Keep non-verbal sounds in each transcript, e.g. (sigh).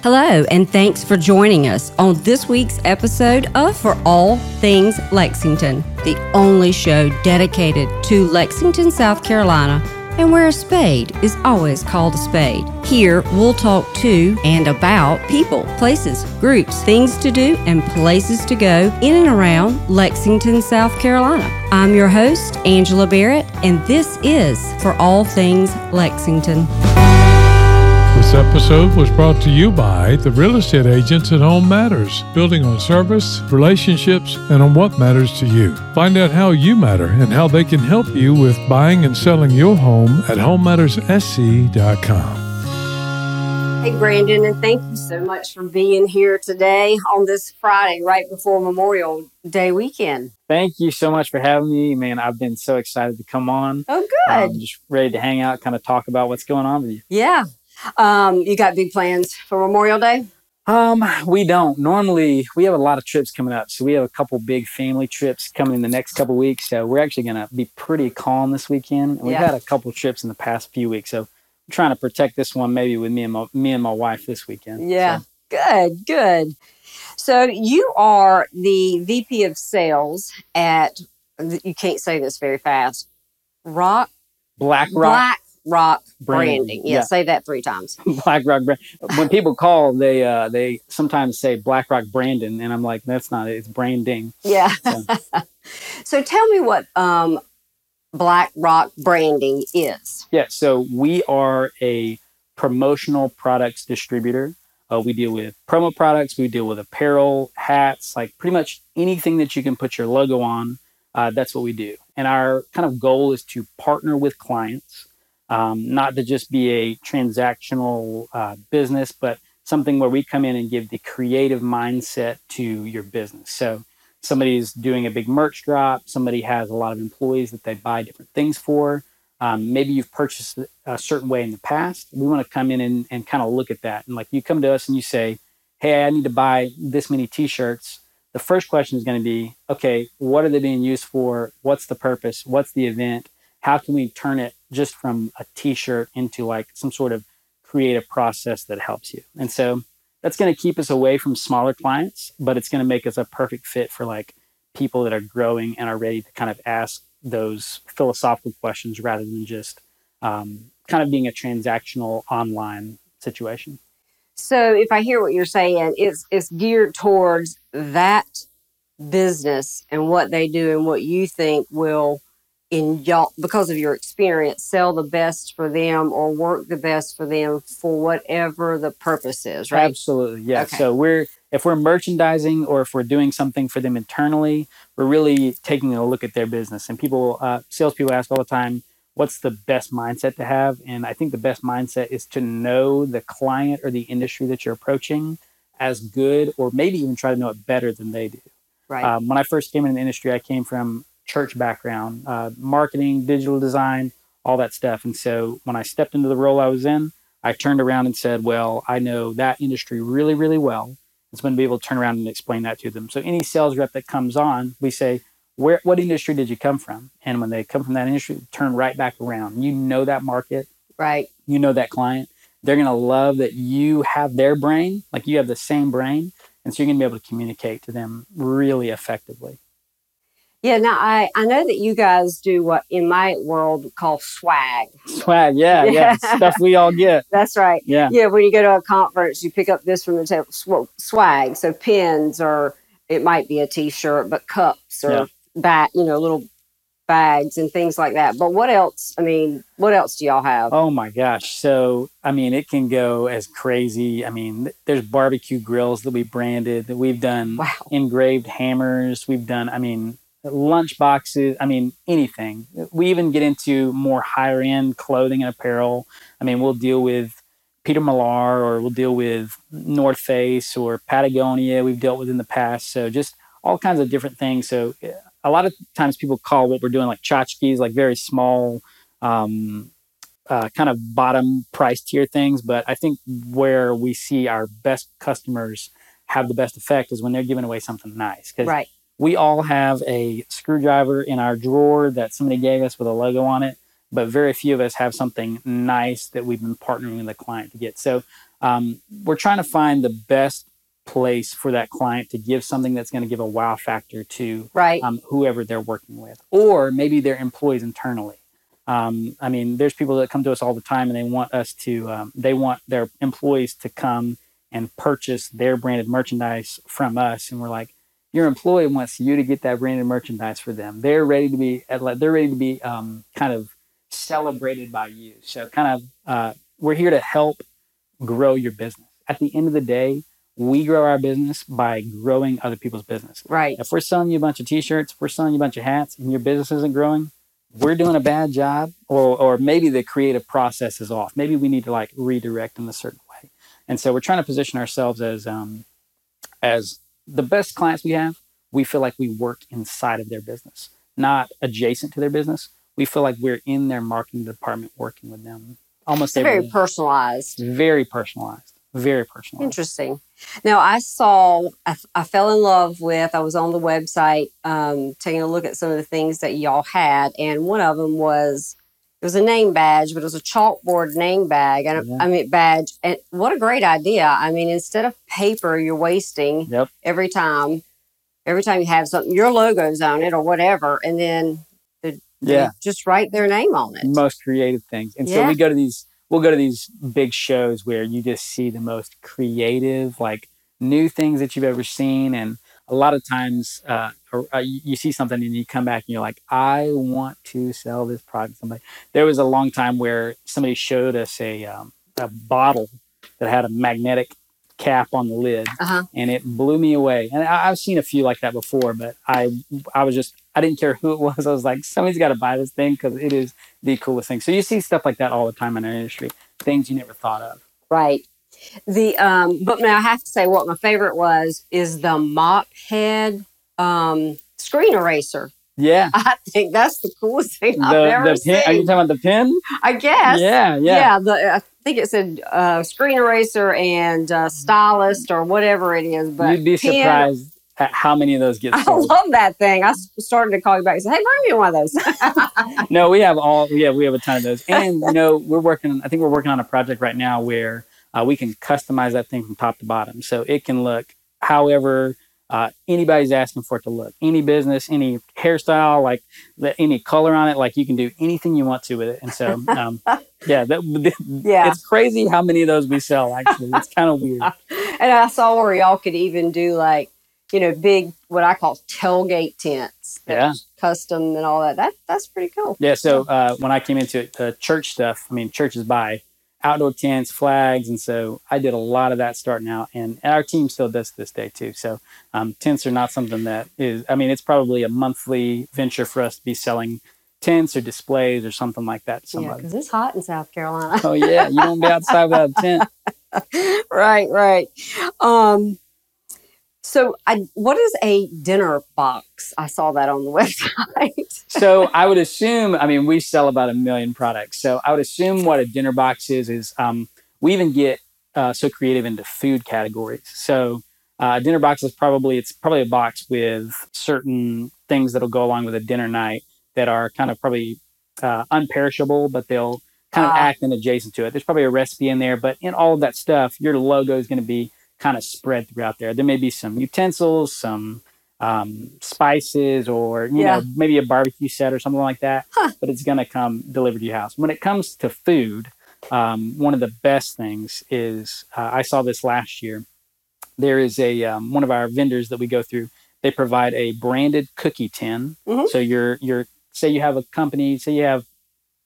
Hello, and thanks for joining us on this week's episode of For All Things Lexington, the only show dedicated to Lexington, South Carolina, and where a spade is always called a spade. Here, we'll talk to and about people, places, groups, things to do, and places to go in and around Lexington, South Carolina. I'm your host, Angela Barrett, and this is For All Things Lexington. This episode was brought to you by the real estate agents at Home Matters, building on service, relationships, and on what matters to you. Find out how you matter and how they can help you with buying and selling your home at homematterssc.com. Hey, Brandon, and thank you so much for being here today on this Friday, right before Memorial Day weekend. Thank you so much for having me, man. I've been so excited to come on. Oh, good. I'm just ready to hang out, kind of talk about what's going on with you. Yeah. Um, you got big plans for Memorial Day? Um, we don't. Normally, we have a lot of trips coming up. So we have a couple big family trips coming in the next couple weeks. So we're actually going to be pretty calm this weekend. And we've Yeah. had a couple trips in the past few weeks. So I'm trying to protect this one maybe with me and my me and my wife this weekend. Yeah. So, Good, good. So you are the VP of sales at, you can't say this very fast, Rock, Black Rock Black Rock Branding, Branding. Yeah, yeah. say that three times. (laughs) Black Rock brand. When people call, they uh they sometimes say Black Rock Brandon, and I'm like, that's not it. It's branding. Yeah. So- (laughs) so tell me what um, Black Rock Branding is. Yeah, so we are a promotional products distributor. Uh, we deal with promo products, we deal with apparel, hats, like pretty much anything that you can put your logo on. Uh, that's what we do. And our kind of goal is to partner with clients, um, not to just be a transactional uh, business, but something where we come in and give the creative mindset to your business. So somebody's doing a big merch drop, somebody has a lot of employees that they buy different things for. Um, maybe you've purchased a certain way in the past. We want to come in and, and kind of look at that. And like you come to us and you say, Hey, I need to buy this many t shirts. The first question is going to be, okay, what are they being used for? What's the purpose? What's the event? How can we turn it just from a t shirt into like some sort of creative process that helps you? And so that's going to keep us away from smaller clients, but it's going to make us a perfect fit for like people that are growing and are ready to kind of ask those philosophical questions rather than just um, kind of being a transactional online situation. So if I hear what you're saying, it's it's geared towards that business and what they do and what you think will in y'all because of your experience sell the best for them or work the best for them for whatever the purpose is, right? Absolutely, yeah. Okay. So we're if we're merchandising or if we're doing something for them internally, we're really taking a look at their business. And people, uh, salespeople ask all the time, "What's the best mindset to have?" And I think the best mindset is to know the client or the industry that you're approaching as good, or maybe even try to know it better than they do. Right. Um, when I first came in the industry, I came from church background, uh, marketing, digital design, all that stuff. And so when I stepped into the role I was in, I turned around and said, "Well, I know that industry really, really well. It's going to be able to turn around and explain that to them." So any sales rep that comes on, we say, "Where, what industry did you come from?" And when they come from that industry, turn right back around. You know that market, right. you know that client. They're going to love that you have their brain, like you have the same brain, and so you're going to be able to communicate to them really effectively. Yeah, now I, I know that you guys do what in my world call swag. Swag, yeah, yeah, Yeah. stuff we all get. (laughs) That's right. Yeah, Yeah, when you go to a conference, you pick up this from the table, sw- swag. So pins, or it might be a T-shirt, but cups or Yeah. bag, you know, little bags and things like that. But what else? I mean, what else do y'all have? Oh my gosh. So, I mean, it can go as crazy. I mean, there's barbecue grills that we branded, that we've done Wow. engraved hammers. We've done, I mean, lunch boxes. I mean, anything. We even get into more higher end clothing and apparel. I mean, we'll deal with Peter Millar or we'll deal with North Face or Patagonia we've dealt with in the past. So just all kinds of different things. So eh, a lot of times people call what we're doing like tchotchkes, like very small, um, uh, kind of bottom price tier things. But I think where we see our best customers have the best effect is when they're giving away something nice. Because Right. We all have a screwdriver in our drawer that somebody gave us with a logo on it but very few of us have something nice that we've been partnering with the client to get. So um, we're trying to find the best place for that client to give something that's going to give a wow factor to Right. um, whoever they're working with, or maybe their employees internally. Um, I mean, there's people that come to us all the time and they want us to, um, they want their employees to come and purchase their branded merchandise from us. And we're like, your employee wants you to get that branded merchandise for them. They're ready to be, they're ready to be um, kind of celebrated by you. So, kind of, uh, we're here to help grow your business. At the end of the day, we grow our business by growing other people's business. Right. If we're selling you a bunch of t-shirts, if we're selling you a bunch of hats and your business isn't growing, we're doing a bad job or or maybe the creative process is off. Maybe we need to like redirect in a certain way. And so we're trying to position ourselves as um as the best clients we have, we feel like we work inside of their business, not adjacent to their business. We feel like we're in their marketing department working with them almost It's every very personalized. very personalized. Very personalized. Interesting. Now, I saw, I, I fell in love with, I was on the website um, taking a look at some of the things that y'all had, and one of them was, it was a name badge, but it was a chalkboard name bag. And Yeah. I mean, badge. And what a great idea. I mean, instead of paper you're wasting Yep. every time, every time you have something, your logo's on it or whatever, and then the, Yeah. just write their name on it. most creative things. And so we go to these we'll go to these big shows where you just see the most creative like new things that you've ever seen and a lot of times uh, you see something and you come back and you're like i want to sell this product to somebody there was a long time where somebody showed us a, um, a bottle that had a magnetic cap on the lid Uh-huh. and it blew me away and I, i've seen a few like that before but i i was just i didn't care who it was i was like somebody's got to buy this thing because it is the coolest thing. So you see stuff like that all the time in our industry, things you never thought of. Right. The um, but now I have to say what my favorite was is the mop head um, screen eraser. Yeah. (laughs) I think that's the coolest thing The, I've ever the pin, are you talking about the pin? I guess. Yeah, yeah. The, I think it said uh, screen eraser and uh, stylist or whatever it is. But You'd be pen- surprised at how many of those get I love that thing. I started to call you back and say, "Hey, bring me one of those." (laughs) no, we have all have we have a ton of those. (laughs) And you know, we're working I think we're working on a project right now where uh, we can customize that thing from top to bottom. So it can look however uh, anybody's asking for it to look. Any business, any hairstyle, like the, any color on it, like you can do anything you want to with it. And so, um, (laughs) yeah, that, Yeah. it's crazy how many of those we sell. Actually, it's kind of (laughs) weird. and I saw where y'all could even do like, you know, big what I call tailgate tents. Yeah. Custom and all that. That that's pretty cool. Yeah. So uh, when I came into it, uh, church stuff, I mean, churches buy outdoor tents, flags, and so I did a lot of that starting out, and, and our team still does this day too. So um, tents are not something that is. I mean, it's probably a monthly venture for us to be selling tents or displays or something like that to Yeah, because it's hot in South Carolina. oh yeah, you don't be outside without a tent. (laughs) right, right. Um, so, I, what is a dinner box? I saw that on the (laughs) website. so I would assume, I mean, we sell about a million products. So I would assume what a dinner box is, is um, we even get uh, so creative into food categories. So uh, a dinner box is probably, it's probably a box with certain things that'll go along with a dinner night that are kind of probably uh, unperishable, but they'll kind of Ah. act in adjacent to it. There's probably a recipe in there, but in all of that stuff, your logo is going to be kind of spread throughout there. There may be some utensils, some um, spices, or you Yeah. know maybe a barbecue set or something like that. Huh. But it's going to come delivered to your house. When it comes to food, um, one of the best things is uh, I saw this last year. There is a um, one of our vendors that we go through. They provide a branded cookie tin. Mhm. So you're you're say you have a company, say you have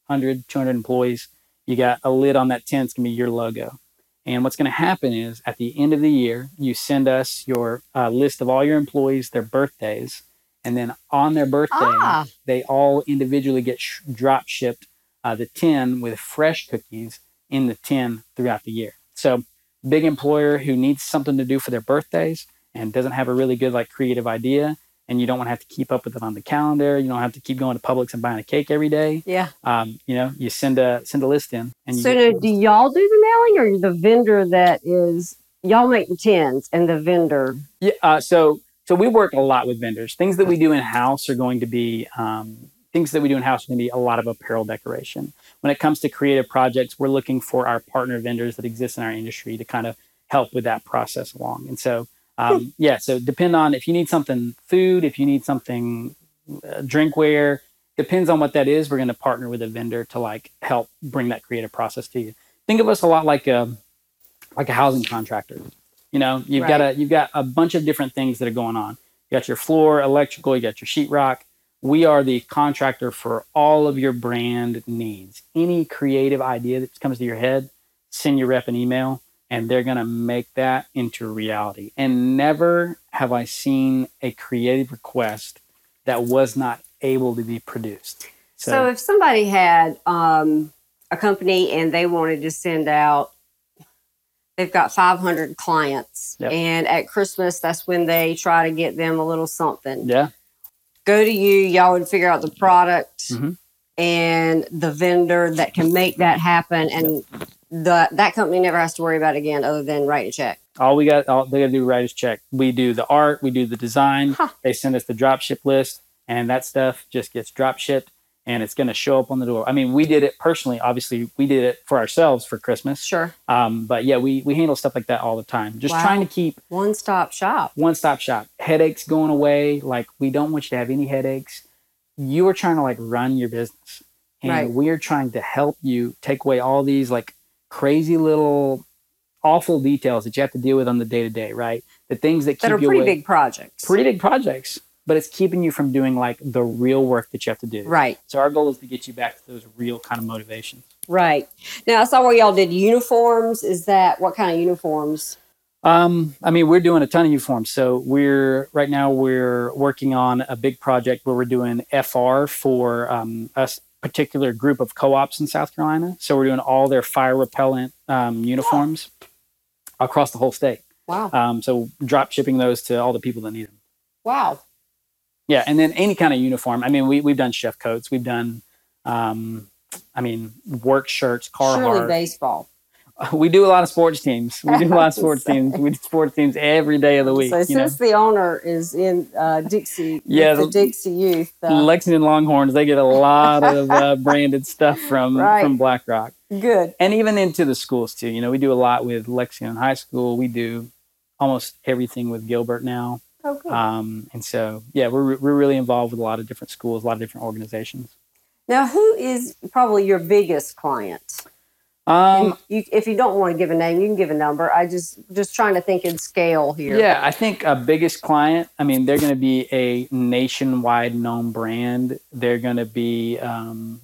100, 200 employees, you got a lid on that tin. It's gonna be your logo. And what's going to happen is at the end of the year, you send us your uh, list of all your employees, their birthdays, and then on their birthday, Ah. they all individually get sh- drop shipped uh, the tin with fresh cookies in the tin throughout the year. So, big employer who needs something to do for their birthdays and doesn't have a really good like creative idea, and you don't want to have to keep up with it on the calendar. You don't have to keep going to Publix and buying a cake every day. Yeah. Um, you know, you send a send a list in, and you So, get- now, do y'all do the mailing or the vendor that is, y'all make the tins and the vendor? Yeah. Uh, so so we work a lot with vendors. Things that we do in house are going to be um, things that we do in house are going to be a lot of apparel decoration. When it comes to creative projects, we're looking for our partner vendors that exist in our industry to kind of help with that process along. And so, um, yeah, so depend on if you need something food, if you need something uh, drinkware, depends on what that is. We're going to partner with a vendor to like help bring that creative process to you. Think of us a lot like a like a housing contractor. You know, you've got a you've got a bunch of different things that are going on. You got your floor, electrical, you got your sheetrock. We are the contractor for all of your brand needs. Any creative idea that comes to your head, send your rep an email and they're going to make that into reality. And never have I seen a creative request that was not able to be produced. So, so if somebody had um, a company and they wanted to send out, they've got 500 clients, yep. and at Christmas, that's when they try to get them a little something. Yeah. Go to you, y'all would figure out the product mm-hmm. and the vendor that can make that happen. And yep. The that company never has to worry about again other than write a check. All we got, all they got to do write is check. We do the art, we do the design. Huh. They send us the drop ship list and that stuff just gets drop shipped and it's going to show up on the door. I mean, we did it personally. Obviously, we did it for ourselves for Christmas. Sure. Um, but yeah, we we handle stuff like that all the time. Just wow. trying to keep one stop shop. One stop shop. Headaches going away. Like we don't want you to have any headaches. You are trying to like run your business, and right. we are trying to help you take away all these like crazy little awful details that you have to deal with on the day to day. Right. The things that keep that are you pretty away. big projects. Pretty big projects but it's keeping you from doing like the real work that you have to do. Right. So our goal is to get you back to those real kind of motivations. Right. Now I saw where y'all did uniforms. Is that what kind of uniforms? Um, I mean, we're doing a ton of uniforms. So we're right now we're working on a big project where we're doing FR for um, a particular group of co-ops in South Carolina. So we're doing all their fire repellent um, uniforms across the whole state. Wow. Um, so drop shipping those to all the people that need them. Wow. Yeah, and then any kind of uniform. I mean, we we've done chef coats. We've done, um, I mean, work shirts, Carhartt. Surely baseball. (laughs) We do a lot of sports teams. We do a lot of (laughs) sports teams. We do sports teams every day of the week. So since know? the owner is in uh, Dixie, yeah, the, Dixie Youth, uh, Lexington Longhorns, they get a lot of uh, (laughs) branded stuff from right. from BlackRock. Good, and even into the schools too. You know, we do a lot with Lexington High School. We do almost everything with Gilbert now. Oh, good. Um, and so, yeah, we're, we're really involved with a lot of different schools, a lot of different organizations. Now, who is probably your biggest client? Um, you, if you don't want to give a name, you can give a number. I just just trying to think in scale here. Yeah, I think a biggest client. I mean, they're going to be a nationwide known brand. They're going to be. Um,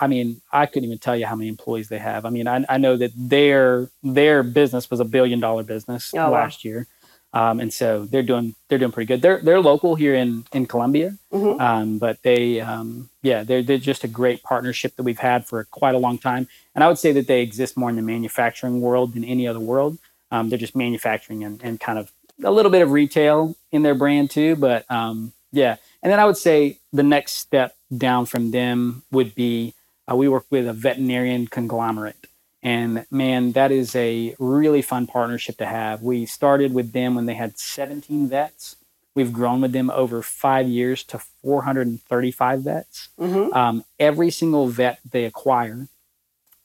I mean, I couldn't even tell you how many employees they have. I mean, I, I know that their their business was a billion dollar business oh, last wow. year. Um, and so they're doing they're doing pretty good. They're they're local here in in Columbia, mm-hmm. um, but they um, yeah they're they're just a great partnership that we've had for quite a long time. And I would say that they exist more in the manufacturing world than any other world. Um, they're just manufacturing and, and kind of a little bit of retail in their brand too. But um, yeah, and then I would say the next step down from them would be uh, we work with a veterinarian conglomerate. And man, that is a really fun partnership to have. We started with them when they had 17 vets. We've grown with them over five years to 435 vets. Mm-hmm. Um, every single vet they acquire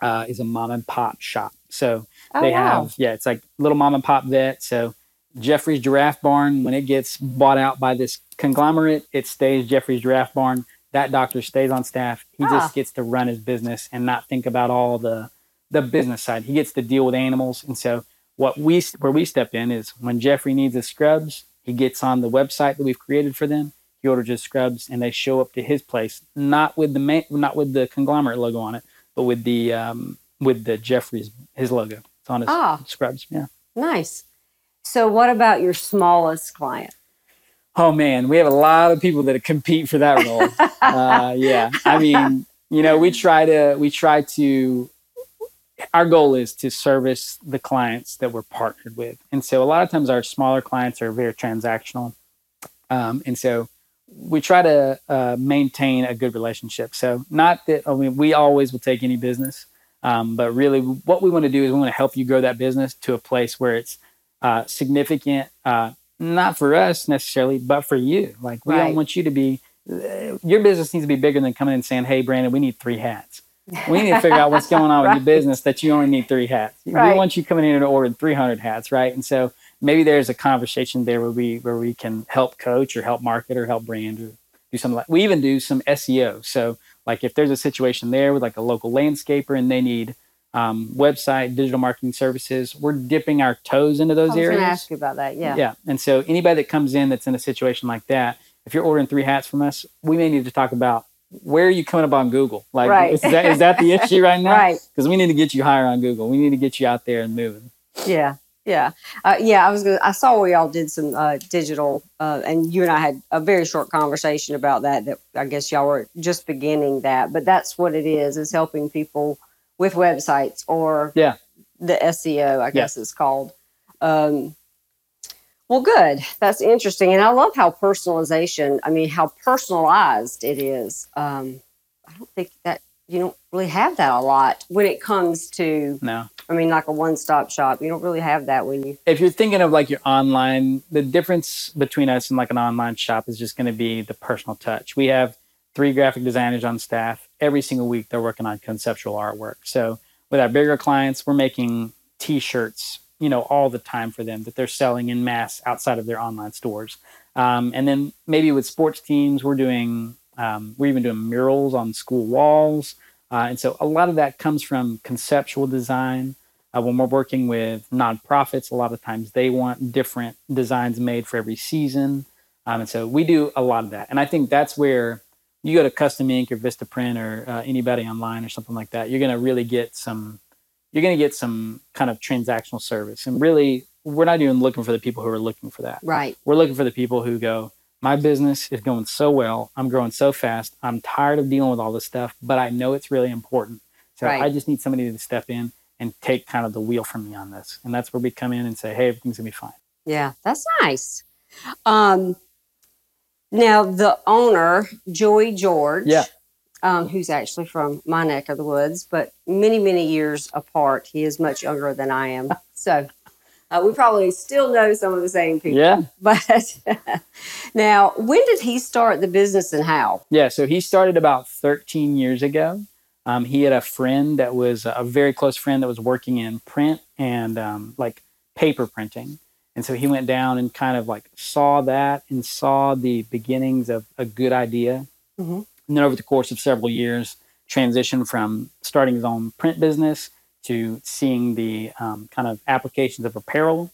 uh, is a mom and pop shop. So oh, they wow. have, yeah, it's like little mom and pop vet. So Jeffrey's Giraffe Barn, when it gets bought out by this conglomerate, it stays Jeffrey's Giraffe Barn. That doctor stays on staff. He ah. just gets to run his business and not think about all the the business side. He gets to deal with animals, and so what we where we step in is when Jeffrey needs his scrubs, he gets on the website that we've created for them. He orders his scrubs, and they show up to his place, not with the ma- not with the conglomerate logo on it, but with the um, with the Jeffrey's his logo. It's on his ah, scrubs. Yeah, nice. So, what about your smallest client? Oh man, we have a lot of people that compete for that role. (laughs) uh, yeah, I mean, you know, we try to we try to our goal is to service the clients that we're partnered with. And so a lot of times our smaller clients are very transactional. Um, and so we try to uh, maintain a good relationship. So not that, I mean, we always will take any business, um, but really what we want to do is we want to help you grow that business to a place where it's uh, significant, uh, not for us necessarily, but for you. Like we right. don't want you to be your business needs to be bigger than coming in and saying, "Hey, Brandon, we need three hats." We need to figure out what's going on Right. with your (laughs) business that you only need three hats. Right. We want you coming in and ordering 300 hats, right? And so maybe there's a conversation there where we where we can help coach or help market or help brand or do something like. We even do some SEO. So like if there's a situation there with like a local landscaper and they need um, website digital marketing services, we're dipping our toes into I those was going areas. to ask you about that. Yeah. Yeah. And so anybody that comes in that's in a situation like that, if you're ordering three hats from us, we may need to talk about where are you coming up on Google? Like, Right. is, that, is that the (laughs) issue right now? Right. Because we need to get you higher on Google. We need to get you out there and moving. Yeah, yeah, uh, yeah. I was gonna. I saw we all did some uh, digital, uh, and you and I had a very short conversation about that. That I guess y'all were just beginning that, but that's what it is: is helping people with websites or Yeah. the SEO. I guess it's called. Um, well, good. That's interesting, and I love how personalization. I mean, how personalized it is. Um, I don't think that you don't really have that a lot when it comes to No. I mean, like a one-stop shop. You don't really have that when you. If you're thinking of like your online, the difference between us and like an online shop is just going to be the personal touch. We have three graphic designers on staff. Every single week, they're working on conceptual artwork. So with our bigger clients, we're making T-shirts, you know, all the time for them that they're selling in mass outside of their online stores. Um, and then maybe with sports teams, we're doing, um, we're even doing murals on school walls. Uh, and so a lot of that comes from conceptual design. Uh, when we're working with nonprofits, a lot of times they want different designs made for every season. Um, and so we do a lot of that. And I think that's where you go to Custom Ink or Vistaprint or uh, anybody online or something like that, you're going to really get some, you're going to get some kind of transactional service. And really, we're not even looking for the people who are looking for that. Right. We're looking for the people who go, my business is going so well. I'm growing so fast. I'm tired of dealing with all this stuff, but I know it's really important. So Right. I just need somebody to step in and take kind of the wheel from me on this. And that's where we come in and say, hey, everything's going to be fine. Yeah, that's nice. Um, now the owner, Joey George, Yeah. Um, who's actually from my neck of the woods, but many many years apart. He is much younger than I am, (laughs) so uh, we probably still know some of the same people. Yeah. (laughs) But (laughs) now, when did he start the business and how? Yeah. So he started about 13 years ago. Um, he had a friend that was a very close friend that was working in print and um, like paper printing. And so he went down and kind of like saw that and saw the beginnings of a good idea. Mhm. And then over the course of several years, transitioned from starting his own print business to seeing the um, kind of applications of apparel.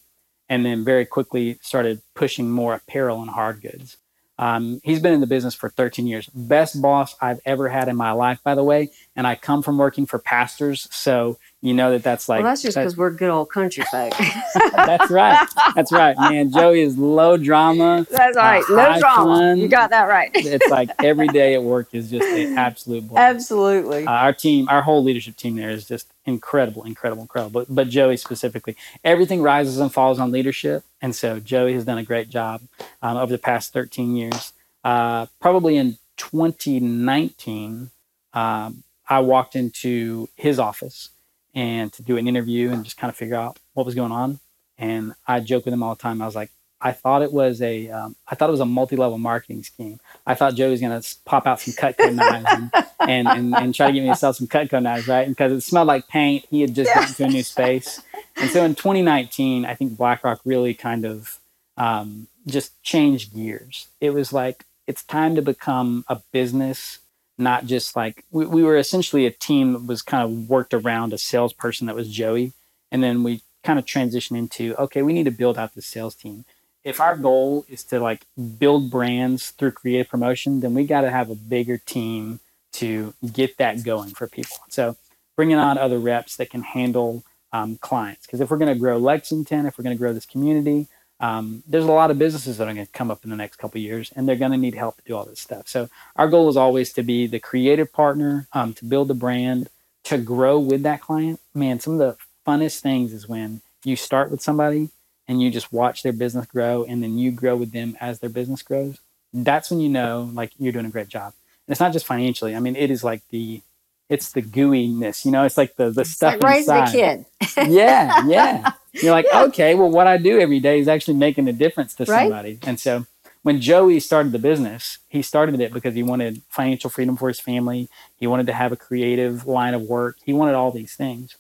And then very quickly started pushing more apparel and hard goods. Um, he's been in the business for 13 years. Best boss I've ever had in my life, by the way. And I come from working for pastors, so you know that that's like well, that's just because we're good old country folk. (laughs) that's right. That's right, man. Joey is low drama. that's right. Uh, No drama. fun. You got that right. It's like (laughs) every day at work is just an absolute blast. Absolutely. Uh, our team, our whole leadership team there is just incredible, incredible, incredible. But, but Joey specifically, everything rises and falls on leadership. And so Joey has done a great job um, over the past 13 years. Uh, probably in 2019, um, I walked into his office and to do an interview and just kind of figure out what was going on. And I joke with him all the time. I was like, I thought it was a, um, I thought it was a multi-level marketing scheme. I thought Joey was going to pop out some Cutco knives and, and, and, and try to get me to sell some Cutco knives, right? Because it smelled like paint, he had just gotten to a new space. And so in 2019, I think BlackRock really kind of um, just changed gears. It was like, it's time to become a business, not just like, we, we were essentially a team that was kind of worked around a salesperson that was Joey. And then we kind of transitioned into, okay, we need to build out the sales team if our goal is to like build brands through creative promotion, then we got to have a bigger team to get that going for people. So bringing on other reps that can handle um, clients. Because if we're going to grow Lexington, if we're going to grow this community, um, there's a lot of businesses that are going to come up in the next couple years, and they're going to need help to do all this stuff. So our goal is always to be the creative partner, um, to build the brand, to grow with that client. Man, some of the funnest things is when you start with somebody and you just watch their business grow and then you grow with them as their business grows that's when you know like you're doing a great job and it's not just financially i mean it is like the it's the gooiness you know it's like the the It's stuff like raising a inside. kid. yeah (laughs) yeah you're like okay well what i do every day is actually making a difference to Right. somebody and so when Joey started the business, he started it because he wanted financial freedom for his family. He wanted to have a creative line of work. He wanted all these things.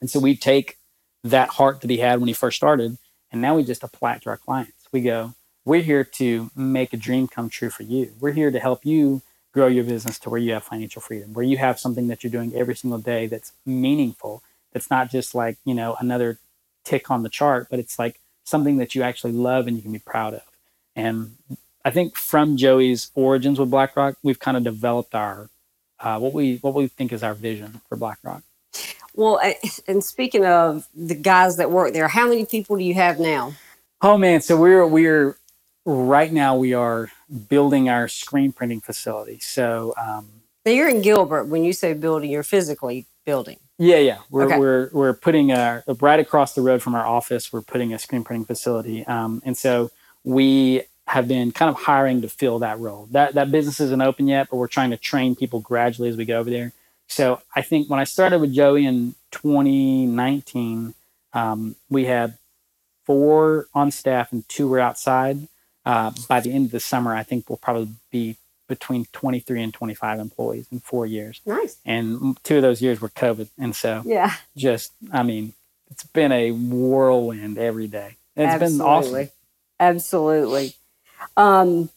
And so we take that heart that he had when he first started, and now we just apply it to our clients. We go, we're here to make a dream come true for you. We're here to help you grow your business to where you have financial freedom, where you have something that you're doing every single day that's meaningful. That's not just like, you know, another tick on the chart, but it's like something that you actually love and you can be proud of. And I think from Joey's origins with BlackRock, we've kind of developed our uh, what we what we think is our vision for BlackRock. Well, and speaking of the guys that work there, how many people do you have now? Oh man, so we're we're right now we are building our screen printing facility. So um, now you're in Gilbert. When you say building, you're physically building. Yeah, yeah. We're okay. we're we're putting a right across the road from our office. We're putting a screen printing facility, um, and so we have been kind of hiring to fill that role. That that business isn't open yet, but we're trying to train people gradually as we go over there. So I think when I started with Joey in 2019, um, we had four on staff and two were outside. Uh, by the end of the summer, I think we'll probably be between 23 and 25 employees in four years. Nice. And two of those years were COVID. And so, yeah, just, I mean, it's been a whirlwind every day. It's Absolutely. been awesome. Absolutely. Um,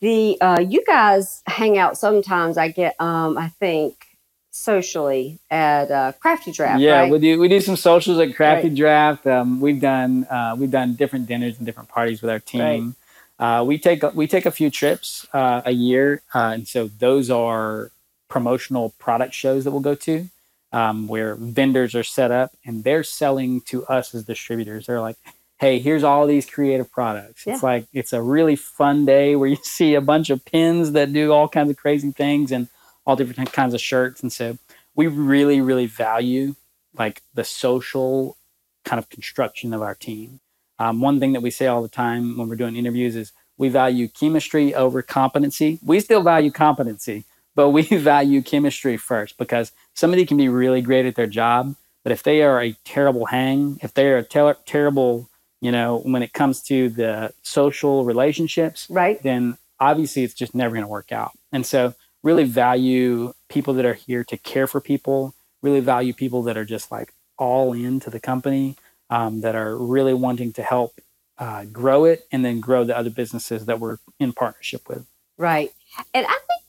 the uh, you guys hang out sometimes. I get, um, I think, socially at uh, Crafty Draft. Yeah, right? we do. We do some socials at Crafty right. Draft. Um, we've done uh, we've done different dinners and different parties with our team. Right. Uh, we take we take a few trips uh, a year, uh, and so those are promotional product shows that we'll go to, um, where vendors are set up and they're selling to us as distributors. They're like, hey, here's all these creative products. Yeah. It's like it's a really fun day where you (laughs) see a bunch of pins that do all kinds of crazy things and all different kinds of shirts. And so we really, really value like the social kind of construction of our team. Um, one thing that we say all the time when we're doing interviews is we value chemistry over competency. We still value competency, but we (laughs) value chemistry first because somebody can be really great at their job, but if they are a terrible hang, if they are a ter- terrible you know, when it comes to the social relationships, right? Then obviously it's just never going to work out. And so, really value people that are here to care for people. Really value people that are just like all into the company, um, that are really wanting to help uh, grow it and then grow the other businesses that we're in partnership with. Right. And I think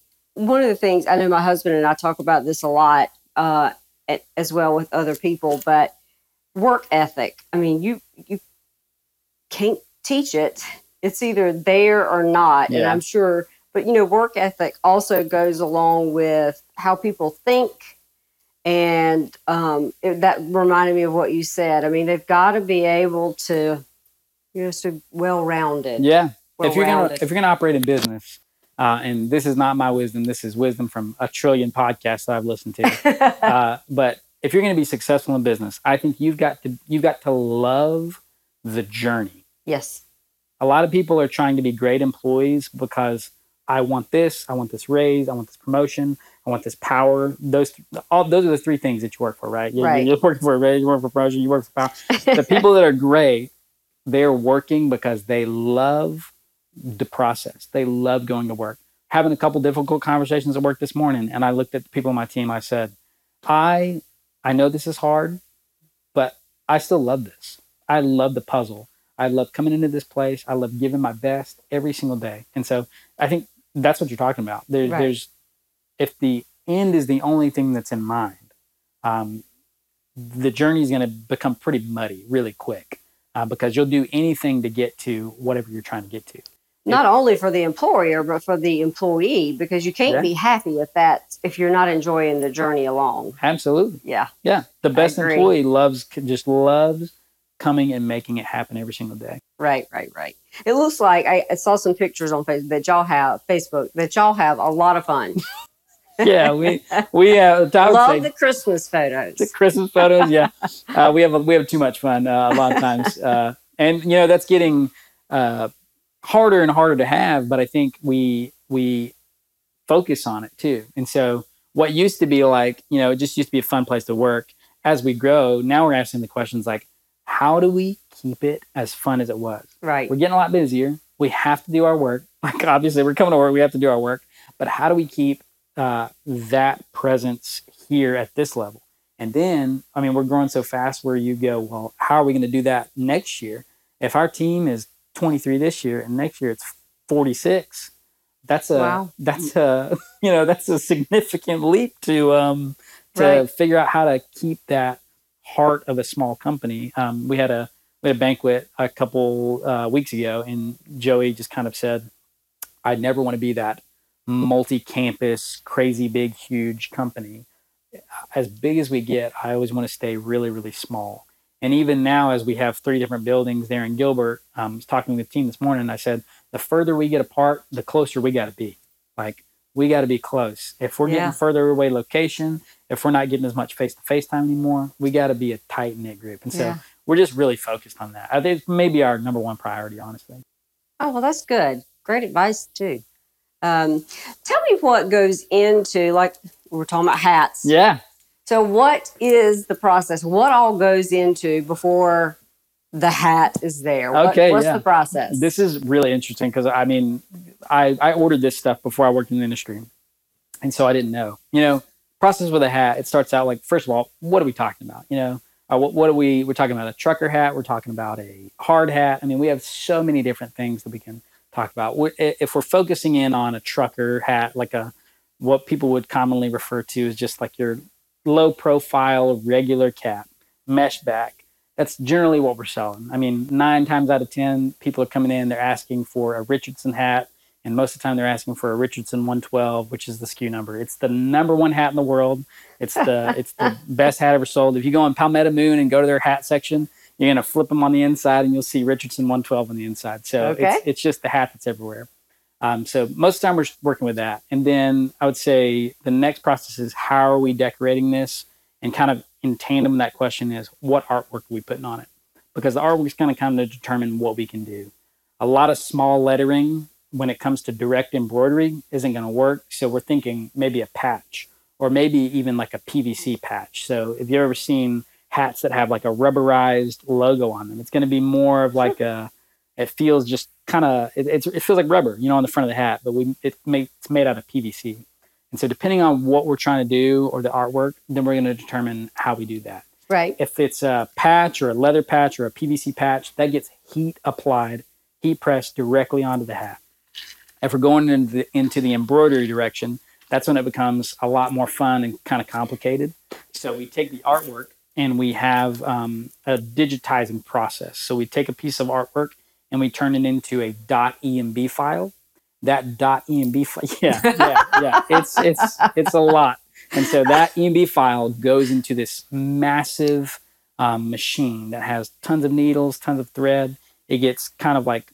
one of the things I know my husband and I talk about this a lot uh, as well with other people, but work ethic. I mean, you you can't teach it. It's either there or not. Yeah. And I'm sure, but you know, work ethic also goes along with how people think. And um, it, that reminded me of what you said. I mean, they've got to be able to, you know, so well rounded. Yeah. If you're gonna if you're gonna operate in business, uh, and this is not my wisdom, this is wisdom from a trillion podcasts I've listened to. (laughs) uh, but if you're going to be successful in business, I think you've got to you've got to love the journey. Yes. A lot of people are trying to be great employees because I want this, I want this raise, I want this promotion, I want this power. Those all those are the three things that you work for, right? You, right. You're working for a raise, you work for promotion, you work for power. (laughs) the people that are great, they're working because they love the process. They love going to work. Having a couple difficult conversations at work this morning, and I looked at the people on my team. I said, I I know this is hard, but I still love this. I love the puzzle. I love coming into this place. I love giving my best every single day. And so I think that's what you're talking about. There, right. There's, if the end is the only thing that's in mind, um, the journey is going to become pretty muddy really quick uh, because you'll do anything to get to whatever you're trying to get to. Not if, only for the employer, but for the employee, because you can't yeah. be happy if that if you're not enjoying the journey along. Absolutely. Yeah. Yeah. The best employee loves just loves coming and making it happen every single day. Right, right, right. It looks like I, I saw some pictures on Facebook that y'all have Facebook that y'all have a lot of fun. (laughs) yeah, we we uh, love the Christmas photos. The Christmas photos, yeah. (laughs) uh, we have a, we have too much fun uh, a lot of times, uh, and you know that's getting uh, harder and harder to have. But I think we we focus on it too, and so what used to be like you know it just used to be a fun place to work. As we grow, now we're asking the questions like, how do we keep it as fun as it was? Right. We're getting a lot busier. We have to do our work. (laughs) Like obviously, we're coming to work. We have to do our work. But how do we keep uh, that presence here at this level? And then, I mean, we're growing so fast where you go, well, how are we going to do that next year? If our team is 23 this year and next year it's 46, that's a Wow. that's a (laughs) you know that's a significant leap to um to Right. figure out how to keep that heart of a small company. Um, we had a we had a banquet a couple uh, weeks ago, and Joey just kind of said, "I never want to be that multi-campus, crazy big, huge company. As big as we get, I always want to stay really, really small." And even now, as we have three different buildings there in Gilbert, um, I was talking with the team this morning. I said, the further we get apart, the closer we got to be. Like we got to be close. If we're Yeah. getting further away location, if we're not getting as much face to face time anymore, we got to be a tight knit group. And so Yeah. we're just really focused on that. I think it's maybe our number one priority, honestly. Oh, well, that's good. Great advice, too. Um, tell me what goes into, like, we're talking about hats. Yeah. So, what is the process? What all goes into before the hat is there? What- Okay, what's yeah. the process? This is really interesting because I mean, I, I ordered this stuff before I worked in the industry. And so I didn't know. You know, process with a hat, it starts out like, first of all, what are we talking about? You know, uh, what, what are we, we're talking about a trucker hat, we're talking about a hard hat. I mean, we have so many different things that we can talk about. we if we're focusing in on a trucker hat, like a, what people would commonly refer to as just like your low profile, regular cap, mesh back. That's generally what we're selling. I mean, nine times out of 10, people are coming in, they're asking for a Richardson hat. And most of the time, they're asking for a Richardson 112, which is the SKU number. It's the number one hat in the world. It's the (laughs) it's the best hat ever sold. If you go on Palmetto Moon and go to their hat section, you're gonna flip them on the inside, and you'll see Richardson 112 on the inside. So Okay. it's it's just the hat that's everywhere. Um, so most of the time we're working with that. And then I would say the next process is how are we decorating this? And kind of in tandem that question is what artwork are we putting on it? Because the artwork is kind of kind of determine what we can do. A lot of small lettering when it comes to direct embroidery isn't going to work. So we're thinking maybe a patch or maybe even like a PVC patch. So if you've ever seen hats that have like a rubberized logo on them, it's going to be more of like a, it feels just kind of, it, it's, it feels like rubber, you know, on the front of the hat, but we, it make, it's made out of PVC. And so depending on what we're trying to do or the artwork, then we're going to determine how we do that. right. If it's a patch or a leather patch or a PVC patch, that gets heat applied, heat pressed directly onto the hat. If we're going into the, into the embroidery direction, that's when it becomes a lot more fun and kind of complicated. So we take the artwork and we have um, a digitizing process. So we take a piece of artwork and we turn it into a .emb file. That .emb file, (laughs) yeah, yeah, yeah. It's it's it's a lot. And so that EMB file goes into this massive um, machine that has tons of needles, tons of thread. It gets kind of like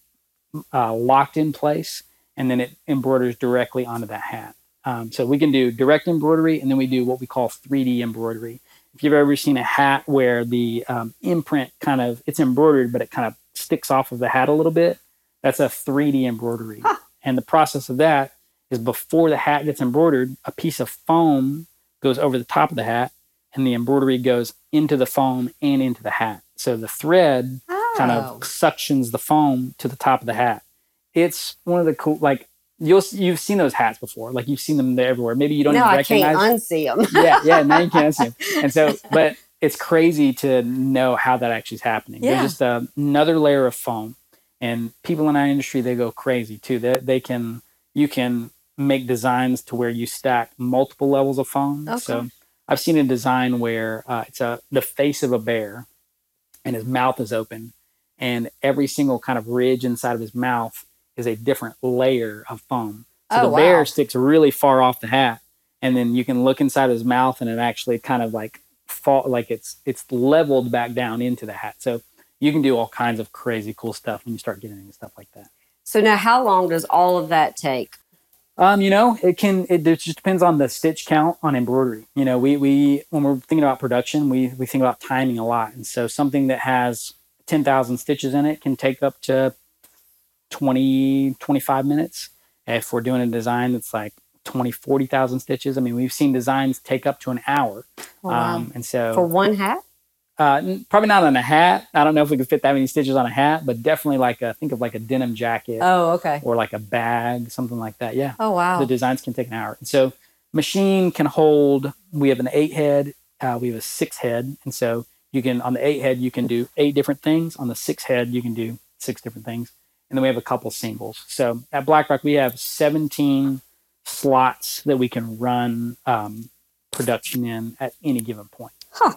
uh, locked in place, and then it embroiders directly onto that hat. Um, so we can do direct embroidery, and then we do what we call 3D embroidery. If you've ever seen a hat where the um, imprint kind of it's embroidered, but it kind of sticks off of the hat a little bit, that's a 3D embroidery. And the process of that is before the hat gets embroidered, a piece of foam goes over the top of the hat, and the embroidery goes into the foam and into the hat. So the thread kind Oh. of suctions the foam to the top of the hat. It's one of the cool, like you'll you've seen those hats before, like you've seen them there everywhere. Maybe you don't No, even I recognize. can't unsee them. (laughs) yeah, yeah. Now you can't see them, (laughs) and so, but it's crazy to know how that actually is happening. Yeah. There's just a, another layer of foam, and people in our industry they go crazy too. They they can you can make designs to where you stack multiple levels of foam. Okay. So I've seen a design where uh, it's a the face of a bear, and his mouth is open, and every single kind of ridge inside of his mouth is a different layer of foam. So Oh, the bear sticks really far off the hat, and then you can look inside his mouth, and it actually kind of like fall like it's it's leveled back down into the hat. So you can do all kinds of crazy cool stuff when you start getting into stuff like that. So now, how long does all of that take? Um, you know, it can. It, it just depends on the stitch count on embroidery. You know, we we when we're thinking about production, we we think about timing a lot, and so something that has ten thousand stitches in it can take up to 20, 25 minutes. If we're doing a design that's like 20, 40,000 stitches, I mean, we've seen designs take up to an hour. Oh, wow. Um, and so For one hat? Uh, probably not on a hat. I don't know if we could fit that many stitches on a hat, but definitely like a think of like a denim jacket Oh, okay. or like a bag, something like that. Yeah, Oh, wow. the designs can take an hour. And so machine can hold. We have an eight head. Uh, we have a six head, and so you can on the eight head you can do eight different things. On the six head you can do six different things, and then we have a couple singles. So at Black Rock we have 17 slots that we can run um, production in at any given point. Huh.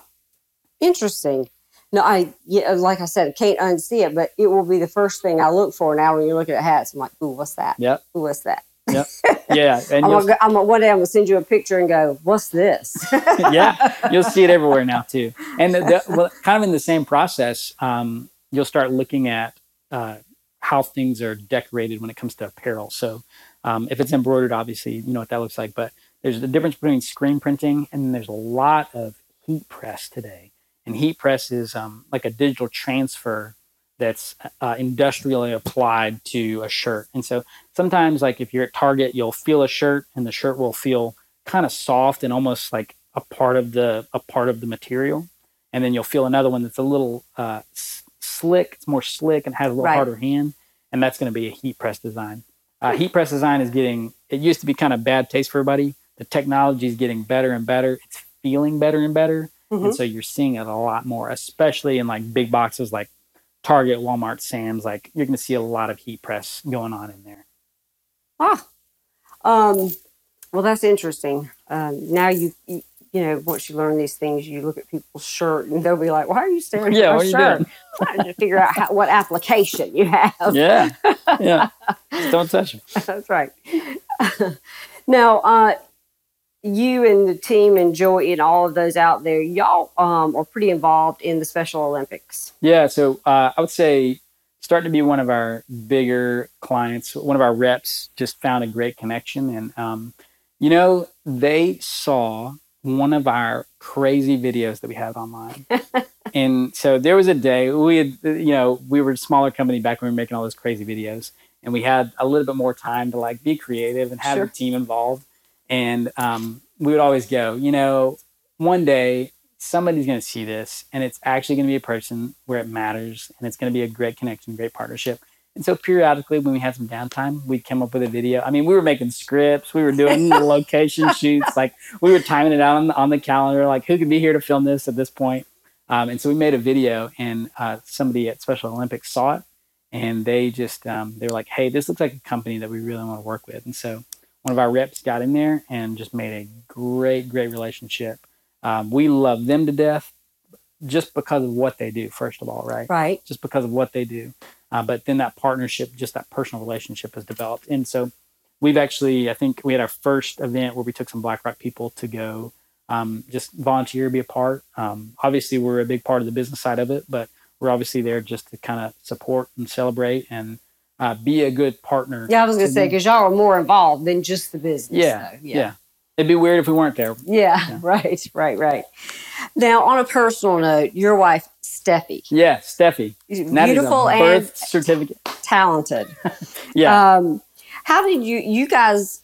Interesting. No, I yeah, like I said, I can't unsee it, but it will be the first thing I look for now when you're looking at hats. I'm like, ooh, what's that? Yep. Ooh, what's that? Yep. (laughs) Yeah. And I'm gonna, go- I'm gonna, one day I'm gonna send you a picture and go, what's this? (laughs) (laughs) yeah, you'll see it everywhere now too. And the, the, well, kind of in the same process, um, you'll start looking at uh, how things are decorated when it comes to apparel. So um, if it's embroidered, obviously you know what that looks like. But there's the difference between screen printing and there's a lot of heat press today. And heat press is um, like a digital transfer that's uh, industrially applied to a shirt. And so sometimes, like if you're at Target, you'll feel a shirt, and the shirt will feel kind of soft and almost like a part of the a part of the material. And then you'll feel another one that's a little uh, slick. It's more slick and has a little Right. harder hand, and that's going to be a heat press design. Uh, heat press design is getting. It used to be kind of bad taste for everybody. The technology is getting better and better. It's feeling better and better, Mhm. and so you're seeing it a lot more, especially in like big boxes like Target, Walmart, Sam's. Like you're going to see a lot of heat press going on in there. Ah, um, well, that's interesting. Um, now you, you, you know, once you learn these things, you look at people's shirt and they'll be like, "Why are you staring (laughs) Yeah, at my what are shirt?" Trying to figure out how, what application you have. Yeah, (laughs) yeah. Just don't touch them. That's right. (laughs) now, uh, you and the team and Joey and all of those out there, y'all um, are pretty involved in the Special Olympics. Yeah, so uh, I would say starting to be one of our bigger clients. One of our reps just found a great connection, and um, you know they saw one of our crazy videos that we had online. (laughs) and so there was a day we had, you know, we were a smaller company back when we were making all those crazy videos, and we had a little bit more time to like be creative and have Sure. the team involved. And um, we would always go, you know, one day somebody's going to see this and it's actually going to be a person where it matters and it's going to be a great connection, great partnership. And so periodically when we had some downtime, we'd come up with a video. I mean, we were making scripts, we were doing (laughs) location shoots, like we were timing it out on the, on the calendar, like who could be here to film this at this point. Um, and so we made a video and uh, somebody at Special Olympics saw it and they just, um, they were like, hey, this looks like a company that we really want to work with. And so one of our reps got in there and just made a great, great relationship. Um, we love them to death just because of what they do, first of all, right? Right. Just because of what they do. Uh, but then that partnership, just that personal relationship has developed. And so we've actually, I think we had our first event where we took some Black Rock people to go um, just volunteer, be a part. Um, obviously, we're a big part of the business side of it, but we're obviously there just to kind of support and celebrate and uh, be a good partner. Yeah, I was going to say because y'all are more involved than just the business. Yeah, though. yeah. It'd be weird if we weren't there. Yeah, (laughs) right, right, right. Now, on a personal note, your wife, Steffi, Yeah, Steffi. And that is a beautiful and birth certificate. talented. (laughs) Yeah. Um, how did you, you guys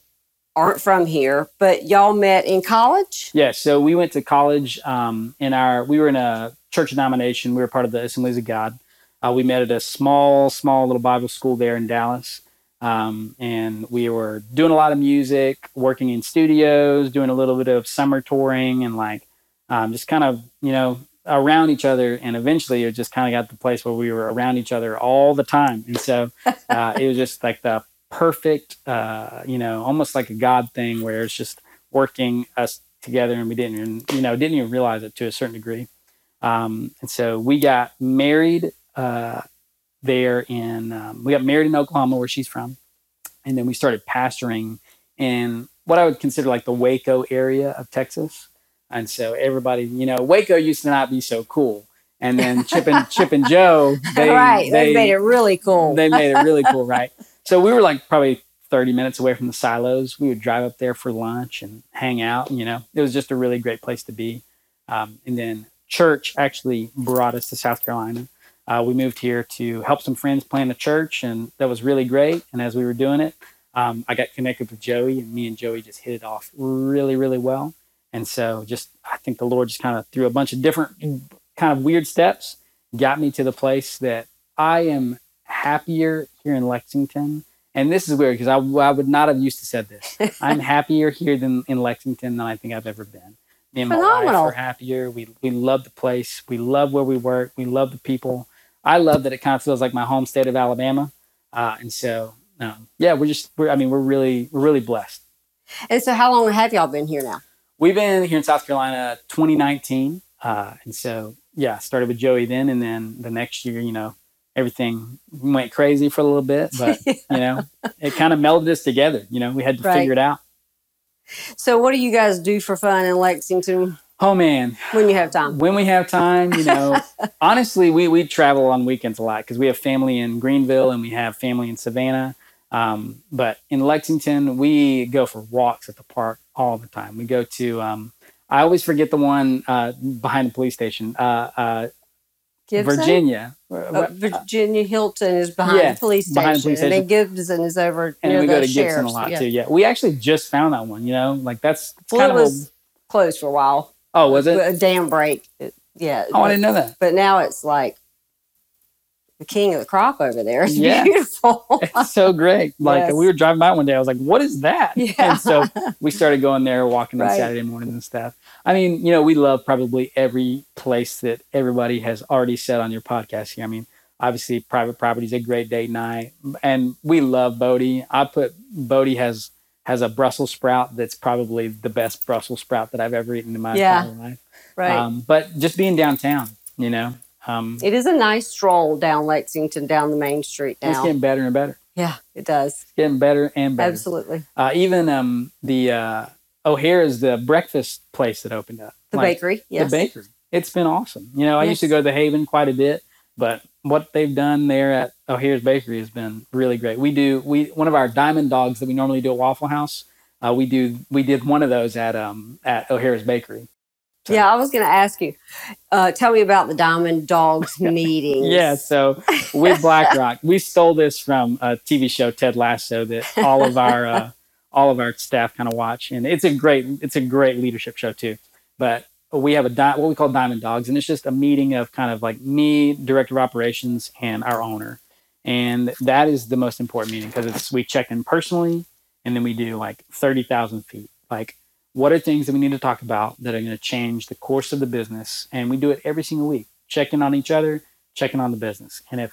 aren't from here, but y'all met in college? Yeah, so we went to college um, in our, we were in a church denomination. We were part of the Assemblies of God. Uh, we met at a small, small little Bible school there in Dallas. Um, and we were doing a lot of music, working in studios, doing a little bit of summer touring, and like um, just kind of, you know, around each other. And eventually it just kind of got to the place where we were around each other all the time. And so (laughs) uh, it was just like the perfect, uh, you know, almost like a God thing where it's just working us together and we didn't even, you know, didn't even realize it to a certain degree. Um, and so we got married uh, there in, um, we got married in Oklahoma where she's from. And then we started pastoring in what I would consider like the Waco area of Texas. And so everybody, you know, Waco used to not be so cool. And then Chip and Chip and Jo, (laughs) they, right, they, made it really cool. they made it really cool, (laughs) right? So we were like probably 30 minutes away from the silos. We would drive up there for lunch and hang out. You know, it was just a really great place to be. Um, and then church actually brought us to South Carolina. Uh, we moved here to help some friends plan a church, and that was really great. And as we were doing it, um, I got connected with Joey, and me and Joey just hit it off really, really well. And so, just I think the Lord just kind of threw a bunch of different kind of weird steps got me to the place that I am happier here in Lexington. And this is weird because I, I would not have used to said this. (laughs) I'm happier here than in Lexington than I think I've ever been. Me and my wife are happier. We we love the place. We love where we work. We love the people. I love that it kind of feels like my home state of Alabama. Uh, and so, um, yeah, we're just, we're, I mean, we're really, we're really blessed. And so, how long have y'all been here now? We've been here in South Carolina 2019. Uh, and so, yeah, started with Joey then. And then the next year, you know, everything went crazy for a little bit, but, (laughs) you know, it kind of melded us together. You know, we had to Right. figure it out. So, what do you guys do for fun in Lexington Oh, man. when you have time? when we have time, you know, (laughs) honestly, we, we travel on weekends a lot because we have family in Greenville and we have family in Savannah. Um, but in Lexington, we go for walks at the park all the time. We go to, um, I always forget the one uh, behind the police station, uh, uh, Gibson? Virginia. Uh, Virginia Hylton is behind Yeah, the police station, behind the police and then. Gibson is over and near we the go to Gibson a lot yeah. too. Yeah, we actually just found that one. You know, like that's Well, kind it of was closed for a while. oh, was it? a dam break. It- yeah. Oh, I didn't know that. But now it's like the king of the crop over there. (laughs) It's Yeah. beautiful. It's so great. Like Yes. we were driving by one day, I was like, "What is that?" Yeah. And so we started going there, walking on Saturday mornings and stuff. I mean, you know, we love probably every place that everybody has already said on your podcast here. I mean, obviously, private property is a great date night, and we love Bodie. I put Bodie has has a Brussels sprout that's probably the best Brussels sprout that I've ever eaten in my Yeah. entire life. right. Um, but just being downtown, you know, um, it is a nice stroll down Lexington, down the main street it's getting better and better. yeah, it does. It's getting better and better. Absolutely. Uh, even um, the uh, O'Hare's the breakfast place that opened up. The Like, bakery. Yes. The bakery. It's been awesome. You know, I used to go to the Haven quite a bit, but what they've done there at O'Hare's Bakery has been really great. We do we one of our diamond dogs that we normally do at Waffle House. Uh, we do we did one of those at um at O'Hare's Bakery. Yeah, I was going to ask you. Uh, tell me about the Diamond Dogs (laughs) meeting. Yeah, so with Black Rock, we stole this from a TV show Ted Lasso that all of our uh, (laughs) all of our staff kind of watch, and it's a great it's a great leadership show too. But we have a di- what we call Diamond Dogs, and it's just a meeting of kind of like me, director of operations, and our owner, and that is the most important meeting because it's we check in personally, and then we do like thirty thousand feet, like. What are things that we need to talk about that are going to change the course of the business? And we do it every single week, checking on each other, checking on the business. And if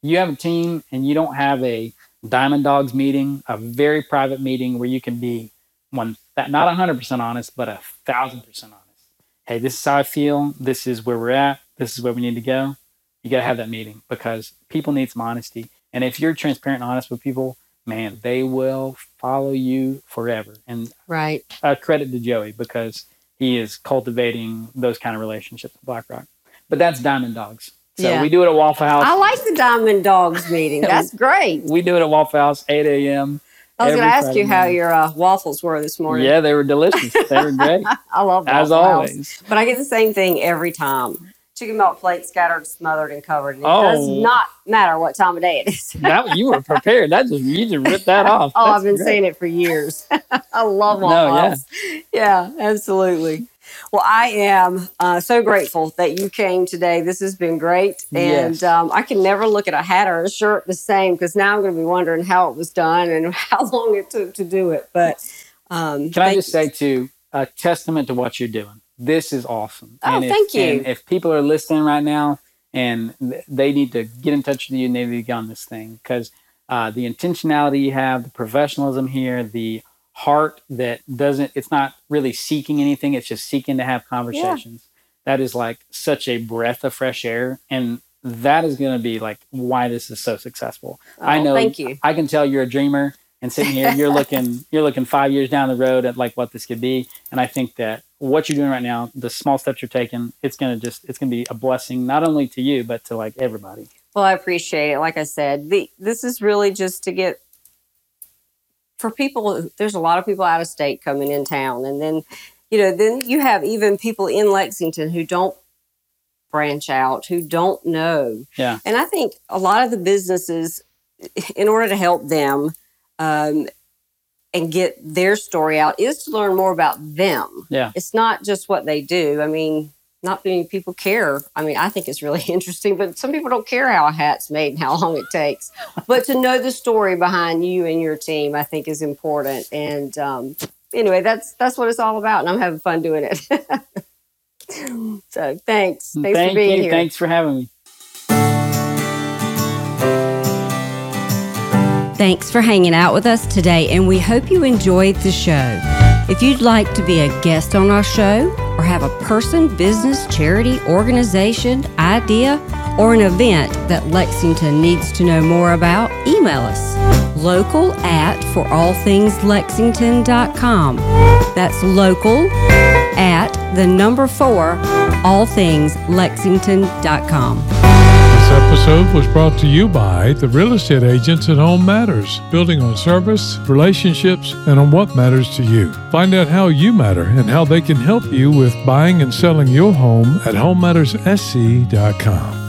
you have a team and you don't have a Diamond Dogs meeting, a very private meeting where you can be one that not hundred percent honest, but a thousand percent honest. Hey, this is how I feel. This is where we're at. This is where we need to go. You got to have that meeting because people need some honesty. And if you're transparent and honest with people, man, they will follow you forever. And Right. uh, credit to Joey because he is cultivating those kind of relationships with Black Rock. But that's Diamond Dogs. So Yeah. we do it at Waffle House. I like the Diamond Dogs meeting. (laughs) That's great. we do it at Waffle House, 8 a.m. I was going to ask Friday you how your uh, waffles were this morning. Yeah, they were delicious. They were great, (laughs) I love as Waffle House. always. But I get the same thing every time. Chicken melt plate scattered, smothered, and covered. And It Oh. does not matter what time of day it is. That (laughs) you were prepared. That just you just ripped that off. Oh, That's I've been great. saying it for years. (laughs) I love No, Waffle yeah. House. Yeah, absolutely. Well, I am uh, so grateful that you came today. This has been great. And Yes. um, I can never look at a hat or a shirt the same because now I'm going to be wondering how it was done and (laughs) how long it took to do it. But um, Can I just say too, a testament to what you're doing. This is awesome. Oh, if, thank you. And if people are listening right now and th- they need to get in touch with you and they need to get on this thing because uh, the intentionality you have, the professionalism here, the heart that doesn't, it's not really seeking anything. It's just seeking to have conversations. That is like such a breath of fresh air. And that is going to be like why this is so successful. I Oh, know. thank you. I can tell you're a dreamer, and sitting here, you're looking, (laughs) you're looking five years down the road at like what this could be. And I think that what you're doing right now, the small steps you're taking, it's gonna just, it's gonna be a blessing not only to you but to like everybody. Well, I appreciate it. Like I said, the, this is really just to get for people. There's a lot of people out of state coming in town, and then you know, then you have even people in Lexington who don't branch out, who don't know. Yeah. And I think a lot of the businesses, in order to help them um, and get their story out, is to learn more about them. Yeah. It's not just what they do. I mean, not many people care. I mean, I think it's really (laughs) interesting, but some people don't care how a hat's made and how long it takes. but to know the story behind you and your team, I think is important. And um, anyway, that's that's what it's all about, and I'm having fun doing it. (laughs) so thanks, thanks Thank for being you. here. Thanks for having me. Thanks for hanging out with us today, and we hope you enjoyed the show. If you'd like to be a guest on our show or have a person, business, charity, organization, idea, or an event that Lexington needs to know more about, email us local at forallthingslexington.com. That's local at the number four, allthingslexington.com. Episode was brought to you by the real estate agents at Home Matters, building on service, relationships, and on what matters to you. Find out how you matter and how they can help you with buying and selling your home at homematterssc.com.